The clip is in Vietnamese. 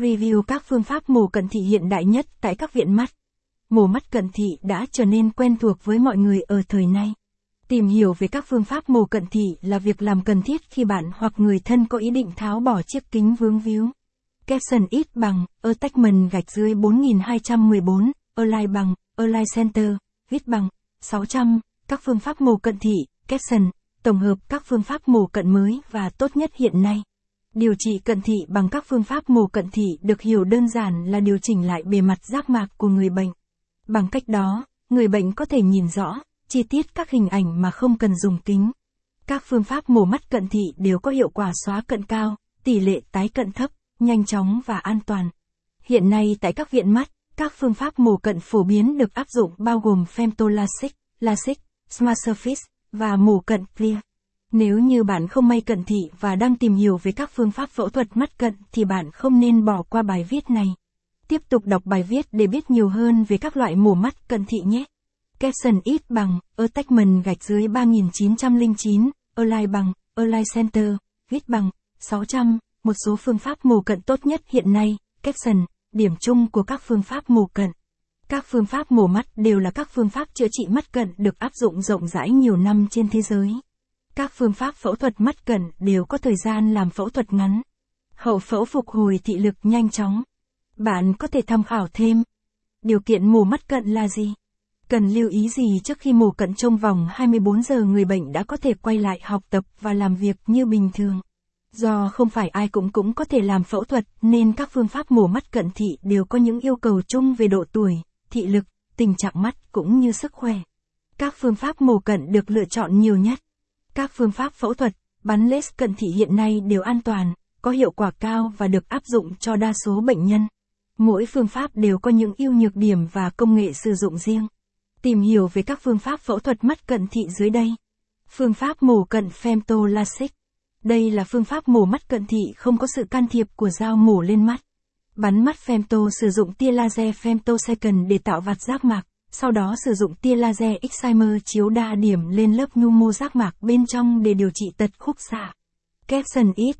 Review các phương pháp mổ cận thị hiện đại nhất tại các viện mắt. Mổ mắt cận thị đã trở nên quen thuộc với mọi người ở thời nay. Tìm hiểu về các phương pháp mổ cận thị là việc làm cần thiết khi bạn hoặc người thân có ý định tháo bỏ chiếc kính vướng víu. Capson ít bằng, attachment gạch dưới 4214, align bằng, align center, viết bằng, 600, các phương pháp mổ cận thị, capson, tổng hợp các phương pháp mổ cận mới và tốt nhất hiện nay. Điều trị cận thị bằng các phương pháp mổ cận thị được hiểu đơn giản là điều chỉnh lại bề mặt giác mạc của người bệnh. Bằng cách đó, người bệnh có thể nhìn rõ, chi tiết các hình ảnh mà không cần dùng kính. Các phương pháp mổ mắt cận thị đều có hiệu quả xóa cận cao, tỷ lệ tái cận thấp, nhanh chóng và an toàn. Hiện nay tại các viện mắt, các phương pháp mổ cận phổ biến được áp dụng bao gồm femtolasic, LASIK, Smart Surface và mổ cận clear. Nếu như bạn không may cận thị và đang tìm hiểu về các phương pháp phẫu thuật mắt cận thì bạn không nên bỏ qua bài viết này. Tiếp tục đọc bài viết để biết nhiều hơn về các loại mổ mắt cận thị nhé. Capson ít bằng, attachment gạch dưới 3909, align bằng, align center, viết bằng, 600, một số phương pháp mổ cận tốt nhất hiện nay, capson, điểm chung của các phương pháp mổ cận. Các phương pháp mổ mắt đều là các phương pháp chữa trị mắt cận được áp dụng rộng rãi nhiều năm trên thế giới. Các phương pháp phẫu thuật mắt cận đều có thời gian làm phẫu thuật ngắn. Hậu phẫu phục hồi thị lực nhanh chóng. Bạn có thể tham khảo thêm. Điều kiện mổ mắt cận là gì? Cần lưu ý gì trước khi mổ cận trong vòng 24 giờ người bệnh đã có thể quay lại học tập và làm việc như bình thường. Do không phải ai cũng cũng có thể làm phẫu thuật nên các phương pháp mổ mắt cận thị đều có những yêu cầu chung về độ tuổi, thị lực, tình trạng mắt cũng như sức khỏe. Các phương pháp mổ cận được lựa chọn nhiều nhất. Các phương pháp phẫu thuật, bắn lết cận thị hiện nay đều an toàn, có hiệu quả cao và được áp dụng cho đa số bệnh nhân. Mỗi phương pháp đều có những ưu nhược điểm và công nghệ sử dụng riêng. Tìm hiểu về các phương pháp phẫu thuật mắt cận thị dưới đây. Phương pháp mổ cận femtolasic. Đây là phương pháp mổ mắt cận thị không có sự can thiệp của dao mổ lên mắt. Bắn mắt femto sử dụng tia laser femtosecond để tạo vạt giác mạc, sau đó sử dụng tia laser excimer chiếu đa điểm lên lớp nhu mô giác mạc bên trong để điều trị tật khúc xạ. Capson ít